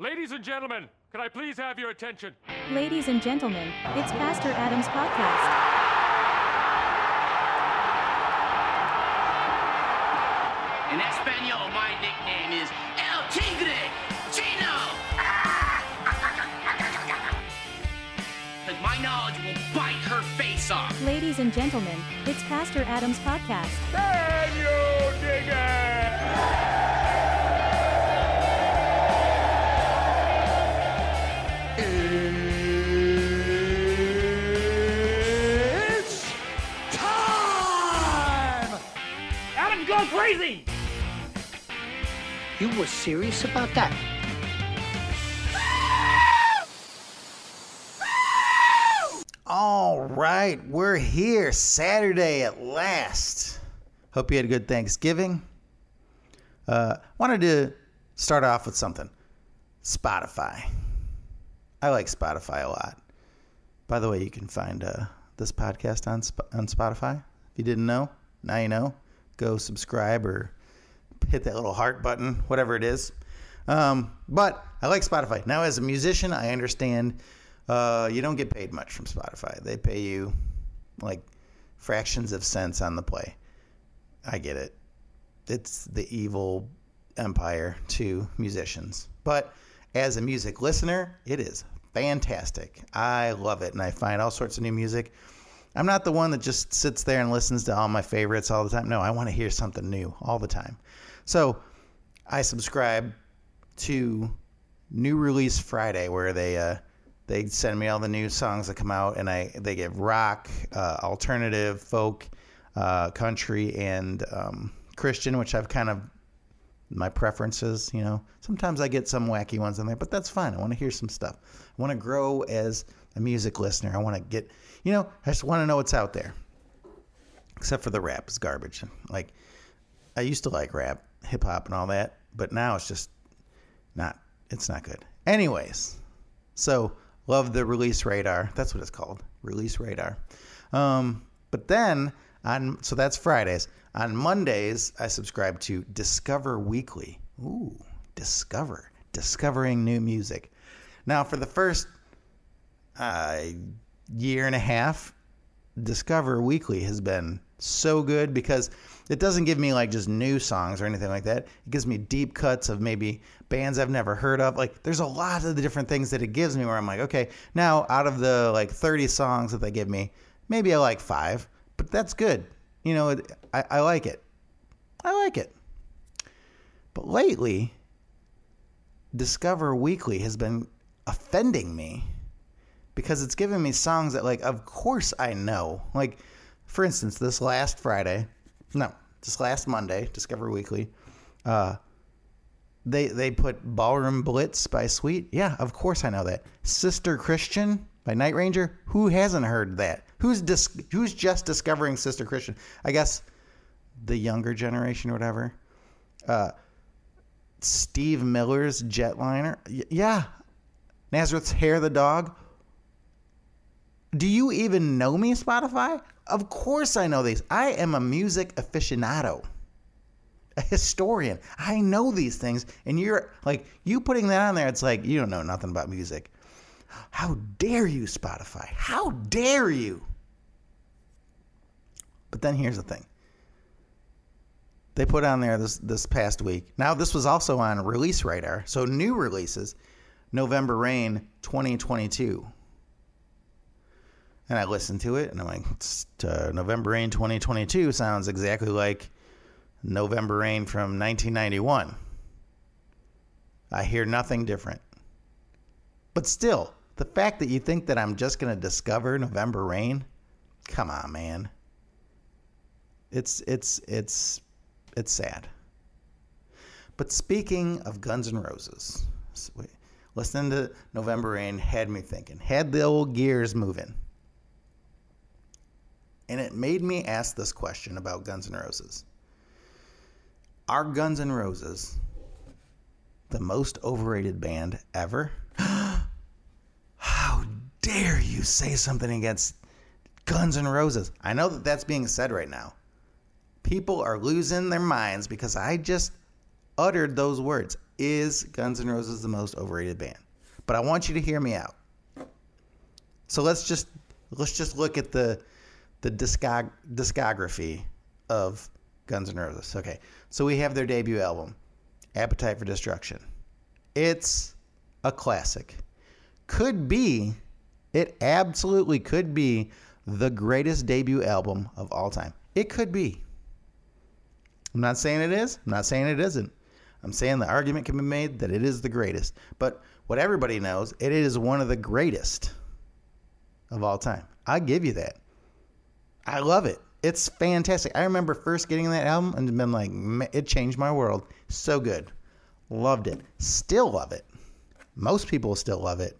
Ladies and gentlemen, can I please have your attention? Ladies and gentlemen, it's Pastor Adam's podcast. In Espanol, my nickname is El Tigre Chino. Because my knowledge will bite her face off. Ladies and gentlemen, it's Pastor Adam's podcast. Can you dig it? Crazy! You were serious about that? All right, we're here Saturday at last. Hope you had a good Thanksgiving. Uh, wanted to start off with something Spotify. I like Spotify a lot. By the way, you can find uh, this podcast on, Sp- on Spotify. If you didn't know, now you know. Go subscribe or hit that little heart button, whatever it is. Um, but I like Spotify. Now, as a musician, I understand uh, you don't get paid much from Spotify. They pay you like fractions of cents on the play. I get it. It's the evil empire to musicians. But as a music listener, it is fantastic. I love it and I find all sorts of new music. I'm not the one that just sits there and listens to all my favorites all the time. No, I want to hear something new all the time. So I subscribe to New Release Friday where they uh, they send me all the new songs that come out and I they give rock, uh, alternative, folk, uh, country, and um, Christian, which I've kind of my preferences. You know, sometimes I get some wacky ones in there, but that's fine. I want to hear some stuff. I want to grow as a music listener. I want to get, you know, I just want to know what's out there. Except for the rap is garbage. Like I used to like rap, hip hop, and all that, but now it's just not. It's not good. Anyways, so love the release radar. That's what it's called, release radar. Um, but then on so that's Fridays. On Mondays, I subscribe to Discover Weekly. Ooh, Discover, discovering new music. Now, for the first uh, year and a half, Discover Weekly has been so good because it doesn't give me like just new songs or anything like that. It gives me deep cuts of maybe bands I've never heard of. Like there's a lot of the different things that it gives me where I'm like, okay, now out of the like 30 songs that they give me, maybe I like five, but that's good. You know, I, I like it. I like it. But lately, Discover Weekly has been offending me because it's giving me songs that like of course I know. Like for instance, this last Friday, no, this last Monday, Discover Weekly, uh they they put Ballroom Blitz by Sweet. Yeah, of course I know that. Sister Christian by Night Ranger. Who hasn't heard that? Who's dis- who's just discovering Sister Christian? I guess the younger generation or whatever. Uh Steve Miller's Jetliner. Y- yeah. Nazareth's Hair the Dog. Do you even know me, Spotify? Of course I know these. I am a music aficionado, a historian. I know these things. And you're like, you putting that on there, it's like, you don't know nothing about music. How dare you, Spotify? How dare you? But then here's the thing they put on there this, this past week. Now, this was also on Release Radar. So, new releases November Rain 2022 and I listened to it, and I'm like, uh, November Rain 2022 sounds exactly like November Rain from 1991. I hear nothing different. But still, the fact that you think that I'm just going to discover November Rain, come on, man. It's it's it's it's sad. But speaking of Guns N' Roses, listening to November Rain had me thinking, had the old gears moving. And it made me ask this question about Guns N' Roses. Are Guns N' Roses the most overrated band ever? How dare you say something against Guns N' Roses? I know that that's being said right now. People are losing their minds because I just uttered those words. is Guns N' Roses the most overrated band? But I want you to hear me out. So let's just let's just look at the the discog- discography of Guns N' Roses. Okay, so we have their debut album, Appetite for Destruction. It's a classic. Could be, it absolutely could be the greatest debut album of all time. It could be. I'm not saying it is. I'm not saying it isn't. I'm saying the argument can be made that it is the greatest. But what everybody knows, it is one of the greatest of all time. I give you that. I love it. It's fantastic. I remember first getting that album and been like, it changed my world. So good. Loved it. Still love it. Most people still love it.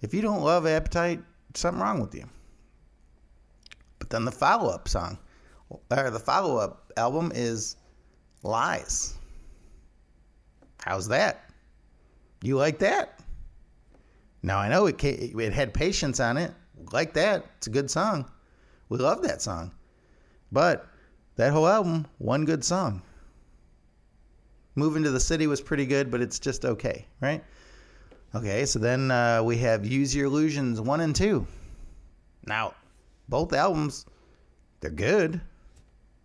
If you don't love Appetite, something wrong with you. But then the follow up song, or the follow up album is Lies. How's that? You like that? Now I know it it had patience on it. Like that. It's a good song. We love that song. But that whole album, one good song. Moving to the City was pretty good, but it's just okay, right? Okay, so then uh, we have Use Your Illusions 1 and 2. Now, both albums, they're good.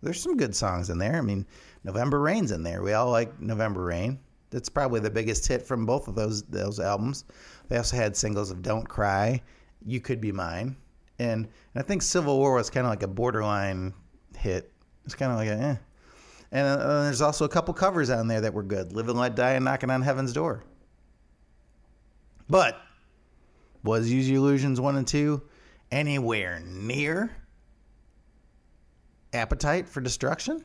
There's some good songs in there. I mean, November Rain's in there. We all like November Rain. That's probably the biggest hit from both of those those albums. They also had singles of Don't Cry, You Could Be Mine, and, and I think Civil War was kind of like a borderline hit. It's kind of like a eh. And uh, there's also a couple covers on there that were good. Live and Let Die and Knocking on Heaven's Door. But was Use Your Illusions 1 and 2 anywhere near Appetite for Destruction?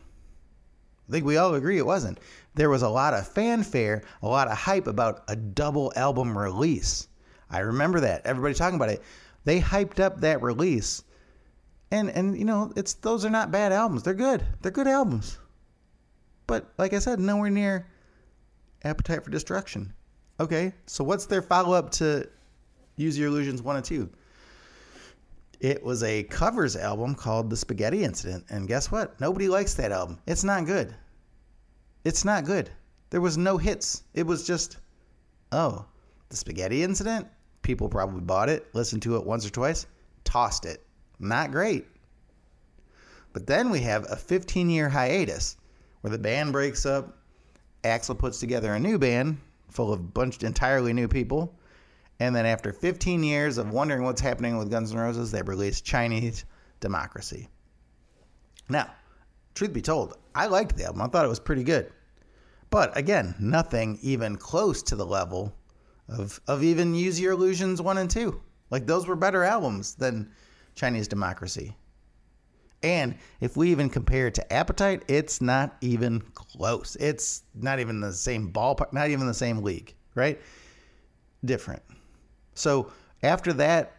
I think we all agree it wasn't. There was a lot of fanfare, a lot of hype about a double album release. I remember that. Everybody talking about it. They hyped up that release. And and you know, it's those are not bad albums. They're good. They're good albums. But like I said, nowhere near Appetite for Destruction. Okay, so what's their follow up to Use Your Illusions 1 and 2? It was a covers album called The Spaghetti Incident. And guess what? Nobody likes that album. It's not good. It's not good. There was no hits. It was just, oh, The Spaghetti Incident? People probably bought it, listened to it once or twice, tossed it. Not great. But then we have a 15 year hiatus where the band breaks up. Axl puts together a new band full of bunch entirely new people. And then after 15 years of wondering what's happening with Guns N' Roses, they release Chinese Democracy. Now, truth be told, I liked the album. I thought it was pretty good. But again, nothing even close to the level of of even Use Your Illusions 1 and 2. Like those were better albums than Chinese Democracy. And if we even compare it to Appetite, it's not even close. It's not even the same ballpark, not even the same league, right? Different. So after that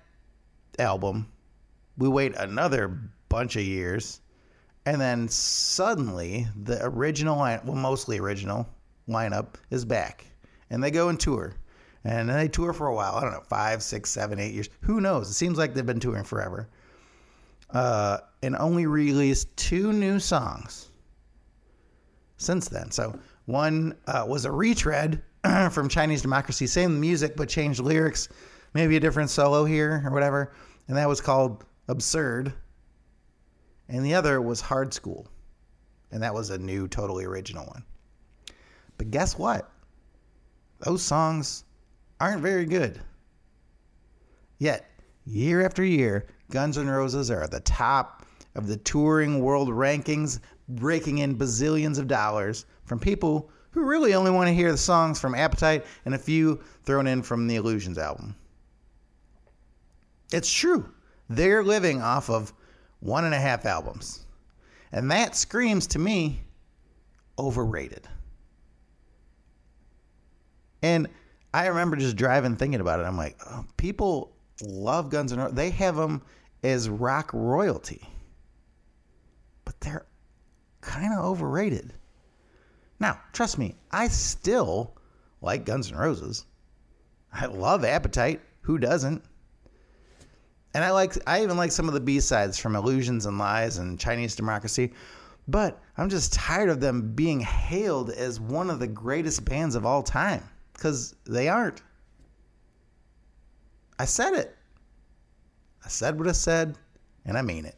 album, we wait another bunch of years, and then suddenly the original line, well, mostly original lineup is back, and they go and tour, and then they tour for a while. I don't know, five, six, seven, eight years. Who knows? It seems like they've been touring forever uh, and only released two new songs since then. So one uh, was a retread from Chinese Democracy, same music but changed lyrics, maybe a different solo here or whatever, and that was called Absurd. And the other was Hard Skool, and that was a new, totally original one. But guess what? Those songs aren't very good. Yet, year after year, Guns N' Roses are at the top of the touring world rankings, raking in bazillions of dollars from people who really only want to hear the songs from Appetite and a few thrown in from the Illusions album. It's true. They're living off of one and a half albums. And that screams to me overrated. And I remember just driving thinking about it. I'm like, oh, people love Guns N' Roses. They have them as rock royalty, but they're kind of overrated. Now, trust me, I still like Guns N' Roses. I love Appetite. Who doesn't? And I like I even like some of the B-sides from Illusions and Lies and Chinese Democracy. But I'm just tired of them being hailed as one of the greatest bands of all time because they aren't. I said it. I said what I said, and I mean it.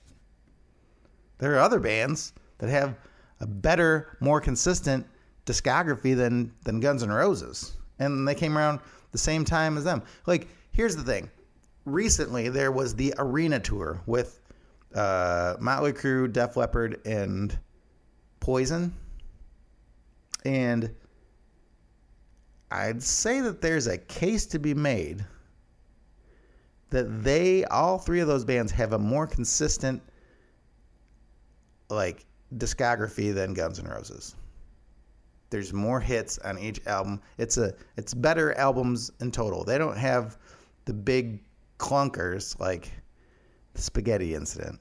There are other bands that have a better, more consistent discography than than Guns N' Roses, and they came around the same time as them. Like, here's the thing: recently there was the arena tour with uh, Motley Crue, Def Leppard, and Poison, and I'd say that there's a case to be made that they all three of those bands have a more consistent like discography than Guns N' Roses. There's more hits on each album. It's a it's better albums in total. They don't have the big clunkers like the Spaghetti Incident.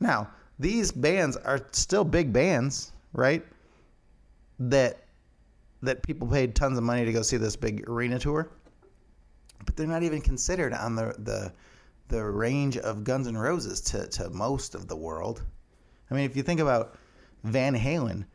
Now, these bands are still big bands, right? That that people paid tons of money to go see this big arena tour. But they're not even considered on the the the range of Guns N' Roses to, to most of the world. I mean, if you think about Van Halen,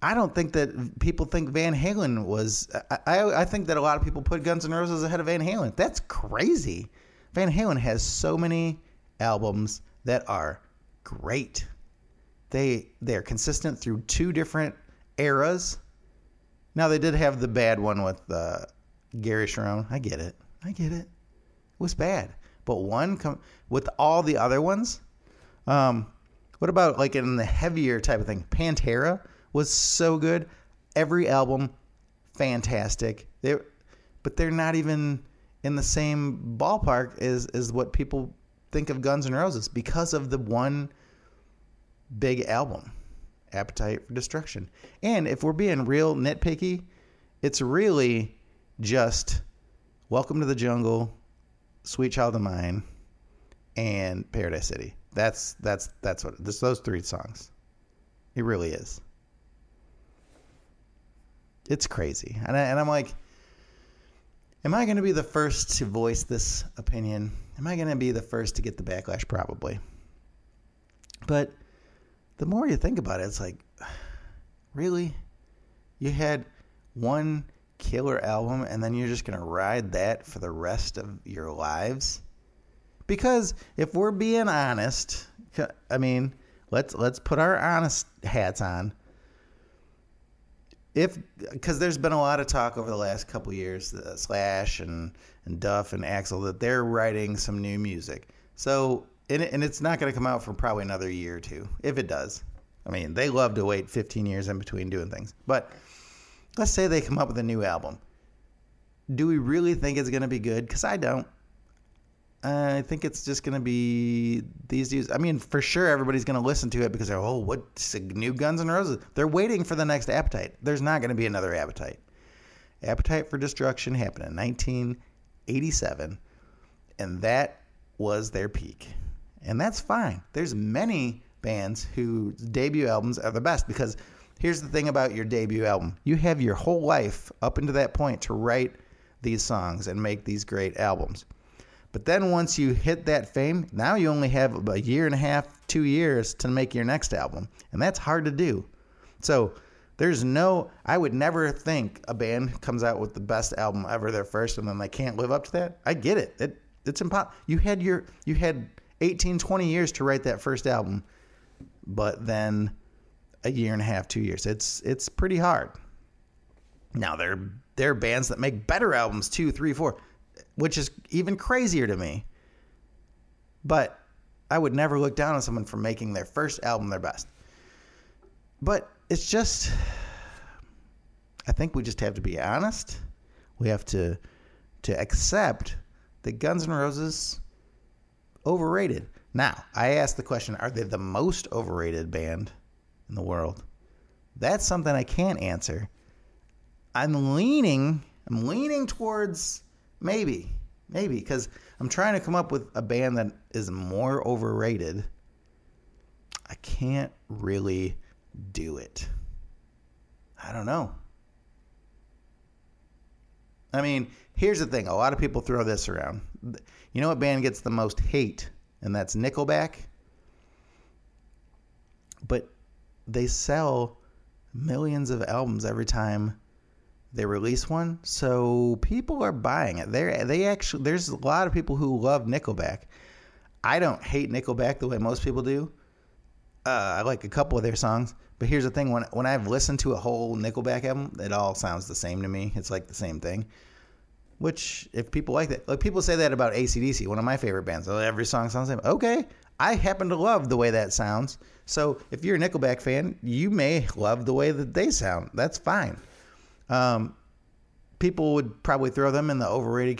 I don't think that people think Van Halen was. I, I, I think that a lot of people put Guns N' Roses ahead of Van Halen. That's crazy. Van Halen has so many albums that are great. They they're consistent through two different eras. Now they did have the bad one with uh, Gary Cherone. I get it. I get it. It was bad, but one com- with all the other ones. Um, what about like in the heavier type of thing? Pantera was so good. Every album, fantastic. They, but they're not even in the same ballpark as as what people think of Guns N' Roses because of the one big album, Appetite for Destruction. And if we're being real nitpicky, it's really just Welcome to the Jungle, Sweet Child of Mine, and Paradise City. That's that's that's what this those three songs. It really is. It's crazy, and I, and I'm like, am I going to be the first to voice this opinion? Am I going to be the first to get the backlash? Probably. But the more you think about it, it's like, really, you had one killer album, and then you're just going to ride that for the rest of your lives? Because if we're being honest, I mean, let's let's put our honest hats on. If because there's been a lot of talk over the last couple years, uh, Slash and and Duff and Axl that they're writing some new music. So and, it, and it's not going to come out for probably another year or two, if it does. I mean, they love to wait 15 years in between doing things, but let's say they come up with a new album. Do we really think it's going to be good? Because I don't. I think it's just going to be these dudes. I mean, for sure, everybody's going to listen to it because they're, oh, what's a new Guns N' Roses? They're waiting for the next Appetite. There's not going to be another Appetite. Appetite for Destruction happened in 1987, and that was their peak. And that's fine. There's many bands whose debut albums are the best because here's the thing about your debut album you have your whole life up until that point to write these songs and make these great albums. But then once you hit that fame, now you only have a year and a half, two years to make your next album. And that's hard to do. So there's no, I would never think a band comes out with the best album ever, their first, and then they can't live up to that. I get it. it it's impossible. You had your, you had 18, 20 years to write that first album, but then a year and a half, two years. It's, it's pretty hard. Now there, there are bands that make better albums, two, three, four which is even crazier to me. But I would never look down on someone for making their first album their best. But it's just, I think we just have to be honest. We have to to accept that Guns N' Roses overrated. Now, I asked the question: Are they the most overrated band in the world? That's something I can't answer. I'm leaning. I'm leaning towards Maybe, maybe because I'm trying to come up with a band that is more overrated. I can't really do it. I don't know. I mean, here's the thing. A lot of people throw this around. You know what band gets the most hate? And that's Nickelback. but they sell millions of albums every time they release one. So people are buying it. They they actually there's a lot of people who love Nickelback. I don't hate Nickelback the way most people do. Uh, I like a couple of their songs, but here's the thing: when when I've listened to a whole Nickelback album, it all sounds the same to me. It's like the same thing. Which, if people like that, like people say that about ACDC, one of my favorite bands. Every song sounds the same. Okay, I happen to love the way that sounds. So if you're a Nickelback fan, you may love the way that they sound. That's fine. Um, people would probably throw them in the overrated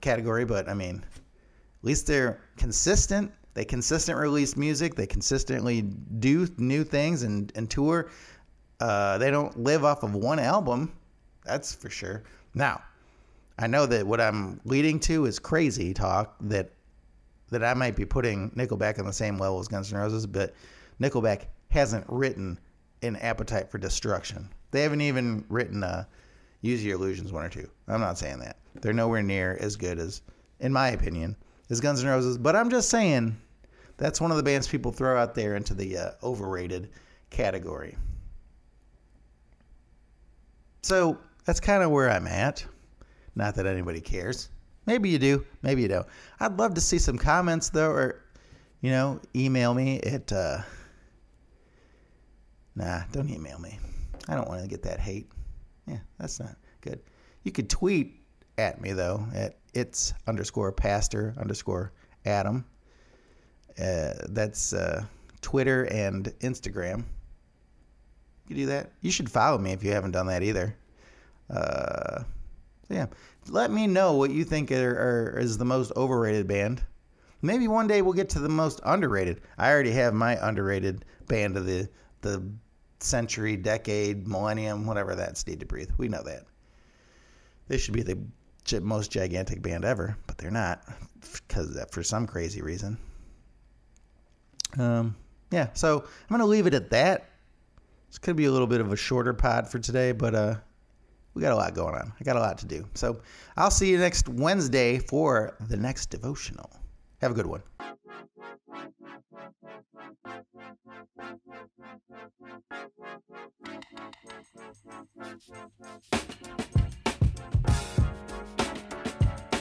category, but I mean, at least they're consistent. They consistently release music. They consistently do new things and, and tour. Uh, they don't live off of one album. That's for sure. Now, I know that what I'm leading to is crazy talk that that I might be putting Nickelback on the same level as Guns N' Roses, but Nickelback hasn't written an Appetite for Destruction. They haven't even written a Use Your Illusions one or two. I'm not saying that. They're nowhere near as good as, in my opinion, as Guns N' Roses. But I'm just saying that's one of the bands people throw out there into the uh, overrated category. So that's kind of where I'm at. Not that anybody cares. Maybe you do. Maybe you don't. I'd love to see some comments though, or you know, email me at. Uh, nah, don't email me. I don't want to get that hate. Yeah, that's not good. You could tweet at me though at it's underscore pastor underscore Adam. Uh, that's uh, Twitter and Instagram. You can do that. You should follow me if you haven't done that either. Uh, yeah, let me know what you think are, are, is the most overrated band. Maybe one day we'll get to the most underrated. I already have my underrated band of the the century, decade, millennium, whatever that's Need to Breathe. We know that. They should be the most gigantic band ever, but they're not because for some crazy reason. Um, yeah, so I'm gonna leave it at that. It's gonna be a little bit of a shorter pod for today, but uh, we got a lot going on. I got a lot to do. So I'll see you next Wednesday for the next devotional. Have a good one. Thank you.